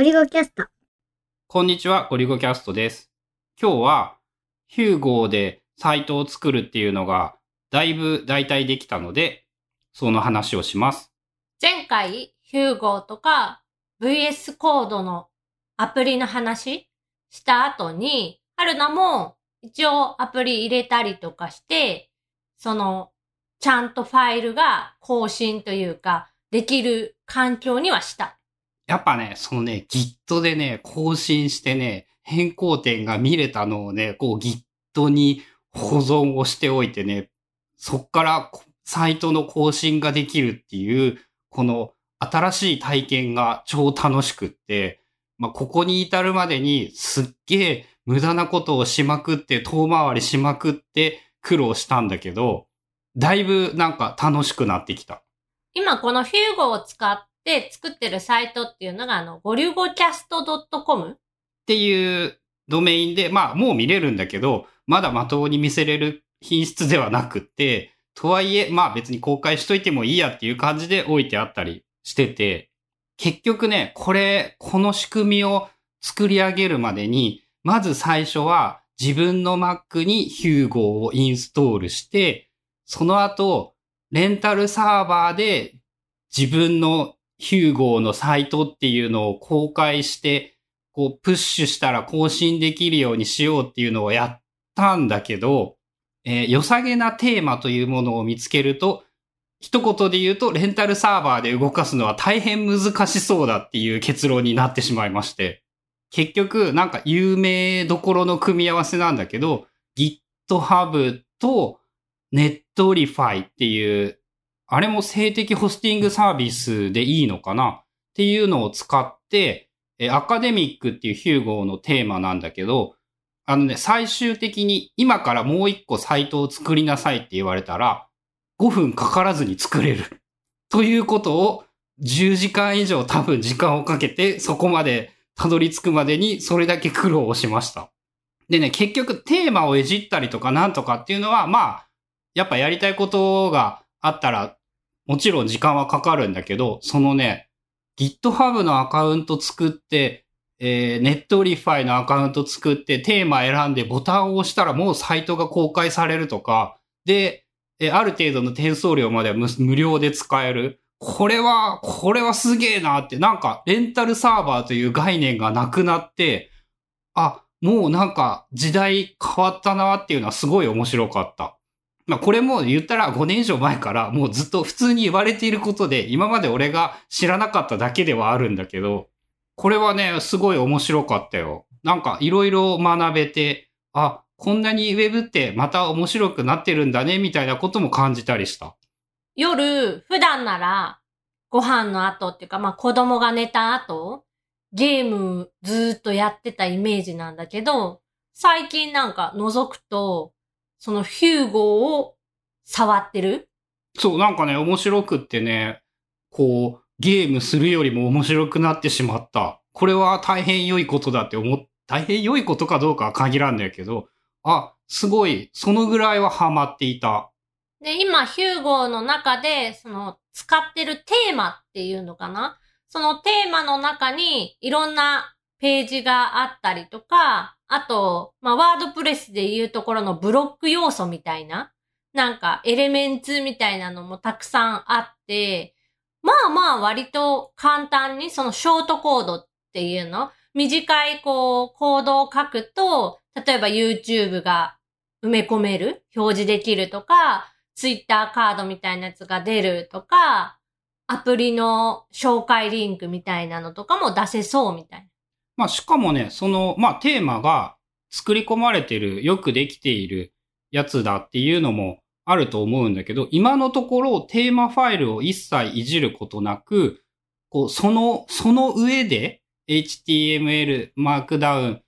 ゴリゴキャスト。こんにちは、ゴリゴキャストです。今日は、ヒューゴーでサイトを作るっていうのが、だいぶ大体できたので、その話をします。前回、ヒューゴーとか VS コードのアプリの話した後に、春菜も一応アプリ入れたりとかして、その、ちゃんとファイルが更新というか、できる環境にはした。やっぱね、そのね、Git でね、更新してね、変更点が見れたのをね、こう Git に保存をしておいてね、そっからサイトの更新ができるっていう、この新しい体験が超楽しくって、まあ、ここに至るまでにすっげえ無駄なことをしまくって、遠回りしまくって苦労したんだけど、だいぶなんか楽しくなってきた。今このヒューゴを使って作ってるサイトっていうのが、あの、ゴリュゴキャスト .com? っていうドメインで、まあもう見れるんだけど、まだまともに見せれる品質ではなくて、とはいえ、まあ別に公開しといてもいいやっていう感じで置いてあったりしてて、結局ね、これ、この仕組みを作り上げるまでに、まず最初は自分の Mac に Hugo をインストールして、その後、レンタルサーバーで自分の Hugo のサイトっていうのを公開して、こう、プッシュしたら更新できるようにしようっていうのをやったんだけど、えー良さげなテーマというものを見つけると、一言で言うと、レンタルサーバーで動かすのは大変難しそうだっていう結論になってしまいまして。結局、なんか有名どころの組み合わせなんだけど、GitHub と Netlify っていう、あれも静的ホスティングサービスでいいのかなっていうのを使って、えアカデミックっていうヒューゴーのテーマなんだけど、あのね、最終的に今からもう一個サイトを作りなさいって言われたら、5分かからずに作れる。ということを10時間以上多分時間をかけてそこまでたどり着くまでにそれだけ苦労をしました。でね、結局テーマをいじったりとかなんとかっていうのは、まあ、やっぱやりたいことがあったら、もちろん時間はかかるんだけど、そのね、GitHub のアカウント作って、えー、Netlify のアカウント作って、テーマ選んでボタンを押したらもうサイトが公開されるとか、で、えーある程度の転送料までは無料で使える。これは、これはすげえなって、なんか、レンタルサーバーという概念がなくなって、あ、もうなんか時代変わったなっていうのはすごい面白かった。まあこれも言ったら5年以上前からもうずっと普通に言われていることで、今まで俺が知らなかっただけではあるんだけど、これはね、すごい面白かったよ。なんかいろいろ学べて、あ、こんなにウェブってまた面白くなってるんだね、みたいなことも感じたりした。夜、普段なら、ご飯の後っていうか、まあ子供が寝た後、ゲームずっとやってたイメージなんだけど、最近なんか覗くと、そのヒューゴーを触ってる？そう、なんかね、面白くってね、こう、ゲームするよりも面白くなってしまった。これは大変良いことだって思っ、大変良いことかどうかは限らんだけど、あ、すごい、そのぐらいはハマっていた。で、今、ヒューゴーの中で、その、使ってるテーマっていうのかな？そのテーマの中に、いろんなページがあったりとか、あと、まあ、ワードプレスでいうところのブロック要素みたいな、なんか、エレメンツみたいなのもたくさんあって、まあまあ割と簡単にそのショートコードっていうの短いこうコードを書くと、例えば YouTube が埋め込める表示できるとか、Twitter カードみたいなやつが出るとか、アプリの紹介リンクみたいなのとかも出せそうみたいな。まあ、しかもね、その、まあ、テーマが作り込まれてる、よくできているやつだっていうのもあると思うんだけど、今のところテーマファイルを一切いじることなく、こう、その、その上で HTML、マークダウン、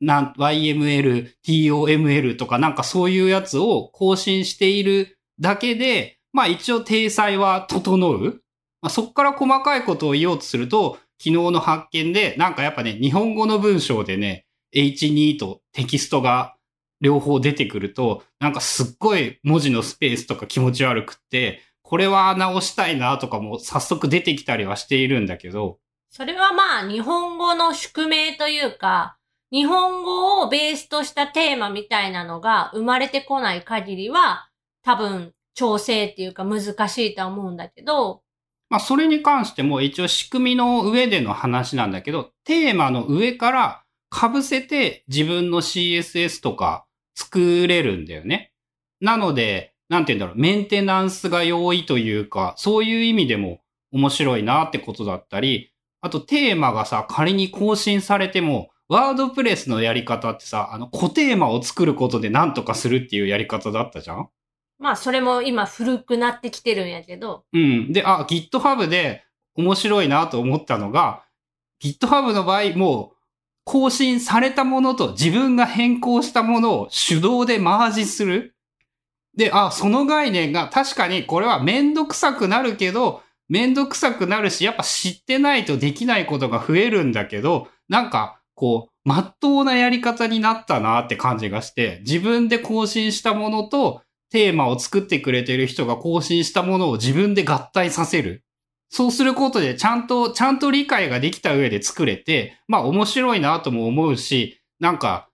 なん YML、TOML とかなんかそういうやつを更新しているだけで、まあ一応体裁は整う。まあ、そこから細かいことを言おうとすると、昨日の発見で、なんかやっぱね、日本語の文章でね、H2 とテキストが両方出てくると、なんかすっごい文字のスペースとか気持ち悪くって、これは直したいなとかも早速出てきたりはしているんだけど、それはまあ日本語の宿命というか、日本語をベースとしたテーマみたいなのが生まれてこない限りは、多分調整っていうか難しいとは思うんだけど、まあ、それに関しても一応仕組みの上での話なんだけど、テーマの上から被せて自分の CSS とか作れるんだよね。なので、なんて言うんだろう、メンテナンスが容易というか、そういう意味でも面白いなってことだったり、あとテーマがさ、仮に更新されても、ワードプレスのやり方ってさ、あの、固テーマを作ることで何とかするっていうやり方だったじゃんまあそれも今古くなってきてるんやけど。うん。で、あ、GitHub で面白いなと思ったのが、GitHub の場合、もう、更新されたものと自分が変更したものを手動でマージする。で、あ、その概念が確かにこれはめんどくさくなるけど、めんどくさくなるし、やっぱ知ってないとできないことが増えるんだけど、なんか、こう、まっとうなやり方になったなって感じがして、自分で更新したものと、テーマを作ってくれてる人が更新したものを自分で合体させる。そうすることでちゃんと、ちゃんと理解ができた上で作れて、まあ面白いなとも思うし、なんか、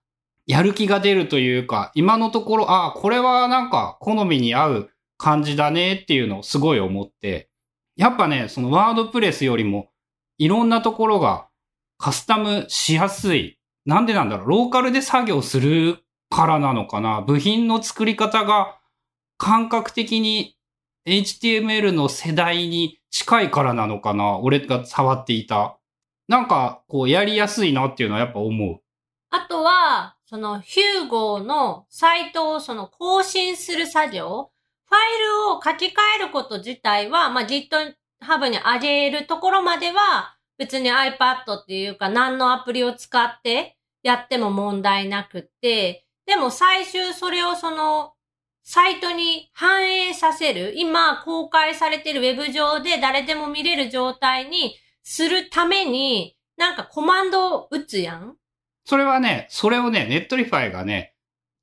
やる気が出るというか、今のところ、ああ、これはなんか好みに合う感じだねっていうのをすごい思って、やっぱね、そのワードプレスよりも、いろんなところがカスタムしやすい。なんでなんだろう、ローカルで作業するからなのかな。部品の作り方が感覚的に HTML の世代に近いからなのかな？俺が触っていた。なんか、こう、やりやすいなっていうのはやっぱ思う。あとは、その、ヒューゴーのサイトをその更新する作業、ファイルを書き換えること自体は、まあ、GitHub に上げるところまでは、別に iPad っていうか何のアプリを使ってやっても問題なくて、でも最終それをそのサイトに反映させる、今公開されてるウェブ上で誰でも見れる状態にするために、なんかコマンドを打つやんそれはね、それをね、 Netlify がね、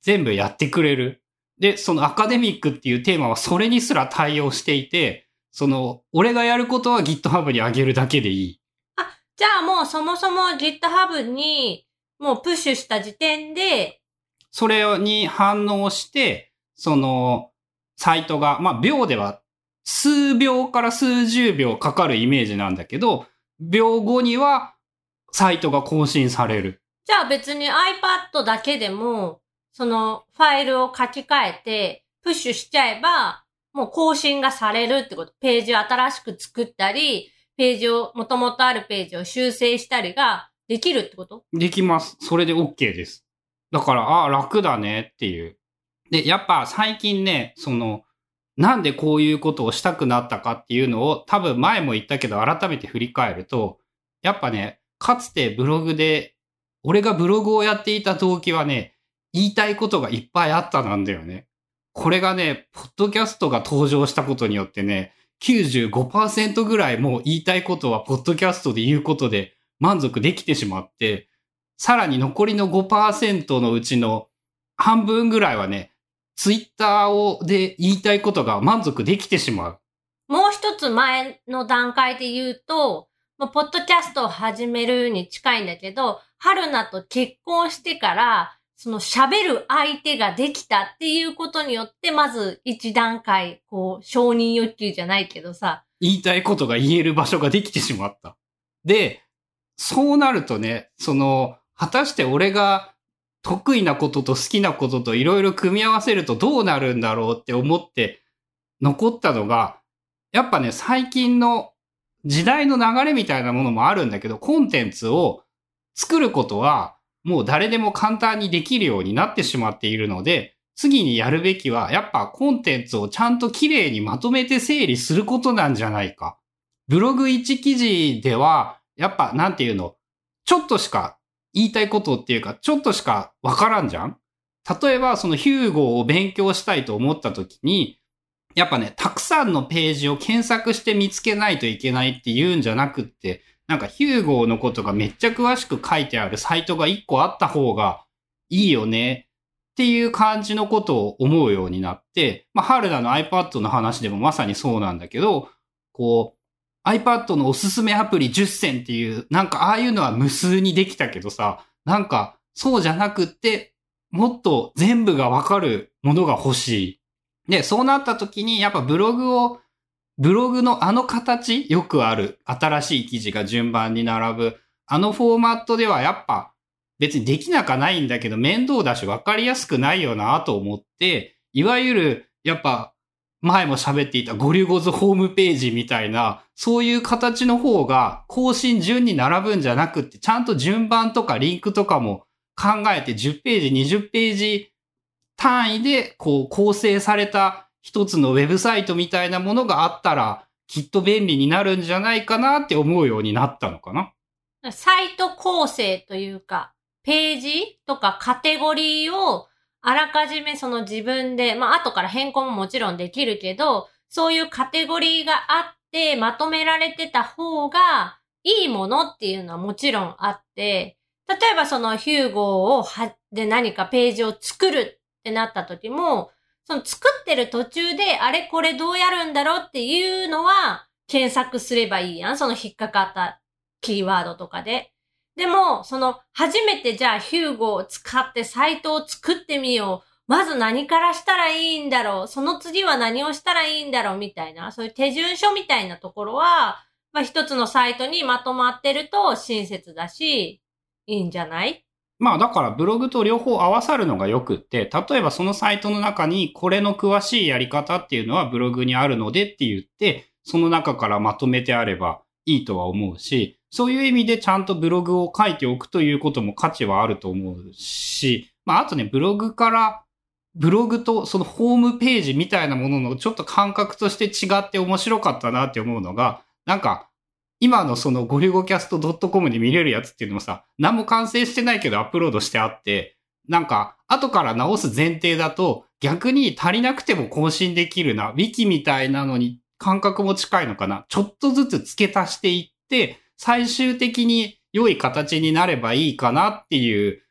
全部やってくれる。で、その Academic っていうテーマはそれにすら対応していて、その、俺がやることは GitHub に上げるだけでいい。あ、じゃあもうそもそも GitHub にもうプッシュした時点で、それに反応して、その、サイトが、まあ、秒では数秒から数十秒かかるイメージなんだけど、秒後にはサイトが更新される。じゃあ別に iPad だけでも、そのファイルを書き換えて、プッシュしちゃえば、もう更新がされるってこと。ページを新しく作ったり、ページを、もともとあるページを修正したりができるってこと？できます。それで OK です。だから、ああ、楽だねっていう。で、やっぱ最近ね、その、なんでこういうことをしたくなったかっていうのを多分前も言ったけど改めて振り返ると、やっぱね、かつてブログで、俺がブログをやっていた動機はね、言いたいことがいっぱいあったなんだよね。これがね、ポッドキャストが登場したことによってね、95%ぐらいもう言いたいことはポッドキャストで言うことで満足できてしまって、さらに残りの5%のうちの半分ぐらいはね、ツイッターをで言いたいことが満足できてしまう。もう一つ前の段階で言うと、ポッドキャストを始めるに近いんだけど、春菜と結婚してから、その喋る相手ができたっていうことによって、まず一段階、こう、承認欲求じゃないけどさ。言いたいことが言える場所ができてしまった。で、そうなるとね、その、果たして俺が得意なことと好きなことといろいろ組み合わせるとどうなるんだろうって思って残ったのが、やっぱね、最近の時代の流れみたいなものもあるんだけど、コンテンツを作ることはもう誰でも簡単にできるようになってしまっているので、次にやるべきは、やっぱコンテンツをちゃんと綺麗にまとめて整理することなんじゃないか。ブログ1記事では、やっぱなんていうの、ちょっとしか言いたいことっていうか、ちょっとしかわからんじゃん？例えば、そのヒューゴーを勉強したいと思った時に、やっぱね、たくさんのページを検索して見つけないといけないって言うんじゃなくって、なんかヒューゴーのことがめっちゃ詳しく書いてあるサイトが一個あった方がいいよねっていう感じのことを思うようになって、まあ、春田の iPad の話でもまさにそうなんだけど、こう、iPad のおすすめアプリ10選っていう、なんかああいうのは無数にできたけどさ、なんかそうじゃなくって、もっと全部がわかるものが欲しい。で、そうなった時にやっぱブログを、ブログのあの形、よくある新しい記事が順番に並ぶ、あのフォーマットではやっぱ別にできなかないんだけど面倒だし分かりやすくないよなと思って、いわゆるやっぱ前も喋っていたゴリュゴズホームページみたいな、そういう形の方が更新順に並ぶんじゃなくって、ちゃんと順番とかリンクとかも考えて10ページ、20ページ単位でこう構成された一つのウェブサイトみたいなものがあったら、きっと便利になるんじゃないかなって思うようになったのかな。サイト構成というか、ページとかカテゴリーをあらかじめその自分で、まあ後から変更ももちろんできるけど、そういうカテゴリーがあってまとめられてた方がいいものっていうのはもちろんあって、例えばそのヒューゴーをは、で何かページを作るってなった時も、その作ってる途中であれこれどうやるんだろうっていうのは検索すればいいやん。その引っかかったキーワードとかで。でも、その、初めてじゃあヒューゴを使ってサイトを作ってみよう。まず何からしたらいいんだろう。その次は何をしたらいいんだろうみたいな、そういう手順書みたいなところは、まあ一つのサイトにまとまってると親切だし、いいんじゃない？まあだからブログと両方合わさるのがよくって、例えばそのサイトの中にこれの詳しいやり方っていうのはブログにあるのでって言って、その中からまとめてあればいいとは思うし、そういう意味でちゃんとブログを書いておくということも価値はあると思うし、まああとね、ブログから、ブログとそのホームページみたいなもののちょっと感覚として違って面白かったなって思うのが、なんか今のそのゴリゴキャスト .com で見れるやつっていうのもさ、何も完成してないけどアップロードしてあって、なんか後から直す前提だと逆に足りなくても更新できるな、ウィキみたいなのに感覚も近いのかな。ちょっとずつ付け足していって、最終的に良い形になればいいかなっていう、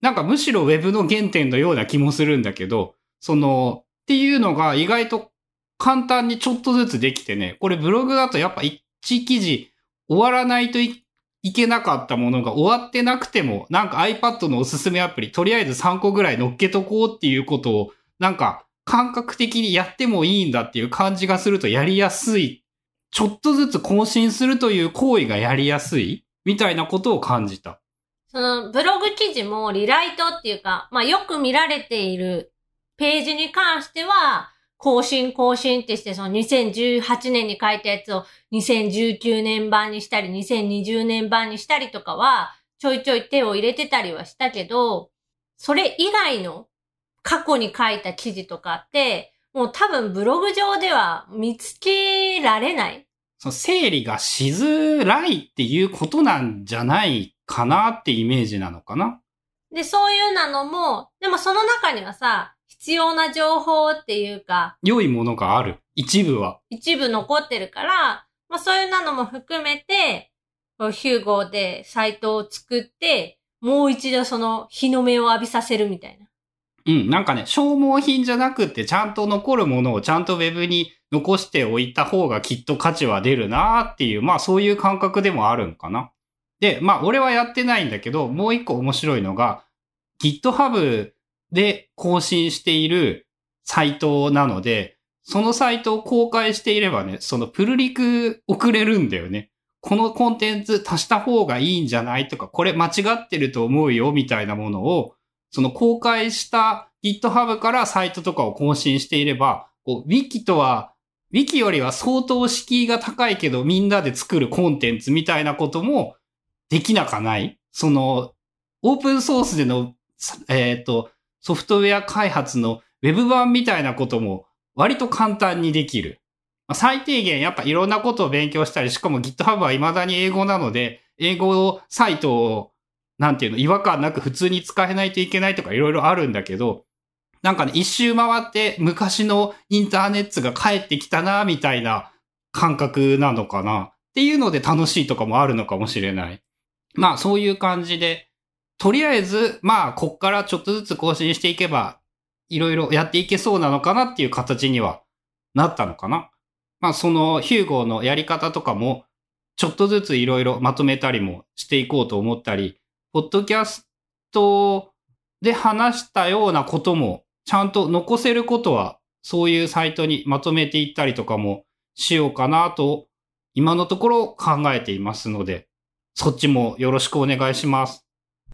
なんかむしろウェブの原点のような気もするんだけど、その、っていうのが意外と簡単にちょっとずつできてね、これブログだとやっぱ一記事終わらないといいけなかったものが終わってなくても、なんか iPad のおすすめアプリ、とりあえず3個ぐらい乗っけとこうっていうことを、なんか感覚的にやってもいいんだっていう感じがするとやりやすい。ちょっとずつ更新するという行為がやりやすいみたいなことを感じた。そのブログ記事もリライトっていうか、まあよく見られているページに関しては、更新更新ってして、その2018年に書いたやつを2019年版にしたり、2020年版にしたりとかは、ちょいちょい手を入れてたりはしたけど、それ以外の過去に書いた記事とかって、もう多分ブログ上では見つけられない。その整理がしづらいっていうことなんじゃないかなってイメージなのかな。で、そういうなのも、でもその中にはさ、必要な情報っていうか、良いものがある。一部は。一部残ってるから、まあそういうなのも含めて、ヒューゴーでサイトを作って、もう一度その日の目を浴びさせるみたいな。うん、なんかね、消耗品じゃなくてちゃんと残るものをちゃんとウェブに残しておいた方がきっと価値は出るなっていう、まあそういう感覚でもあるんかな。で、まあ俺はやってないんだけど、もう一個面白いのが、GitHub で更新しているサイトなので、そのサイトを公開していればね、そのプルリク送れるんだよね。このコンテンツ足した方がいいんじゃないとか、これ間違ってると思うよみたいなものを、その公開した GitHub からサイトとかを更新していれば、こう Wiki とは、Wiki よりは相当敷居が高いけどみんなで作るコンテンツみたいなこともできなかないその、オープンソースでの、えっ、と、ソフトウェア開発の Web 版みたいなことも割と簡単にできる。最低限やっぱいろんなことを勉強したり、しかも GitHub は未だに英語なので、英語サイトを、なんていうの、違和感なく普通に使えないといけないとかいろいろあるんだけど、なんかね、一周回って昔のインターネットが帰ってきたな、みたいな感覚なのかな。っていうので楽しいとかもあるのかもしれない。まあそういう感じで、とりあえず、まあこっからちょっとずつ更新していけば、いろいろやっていけそうなのかなっていう形にはなったのかな。まあそのヒューゴーのやり方とかも、ちょっとずついろいろまとめたりもしていこうと思ったり、ポッドキャストで話したようなことも、ちゃんと残せることは、そういうサイトにまとめていったりとかもしようかなと、今のところ考えていますので、そっちもよろしくお願いします。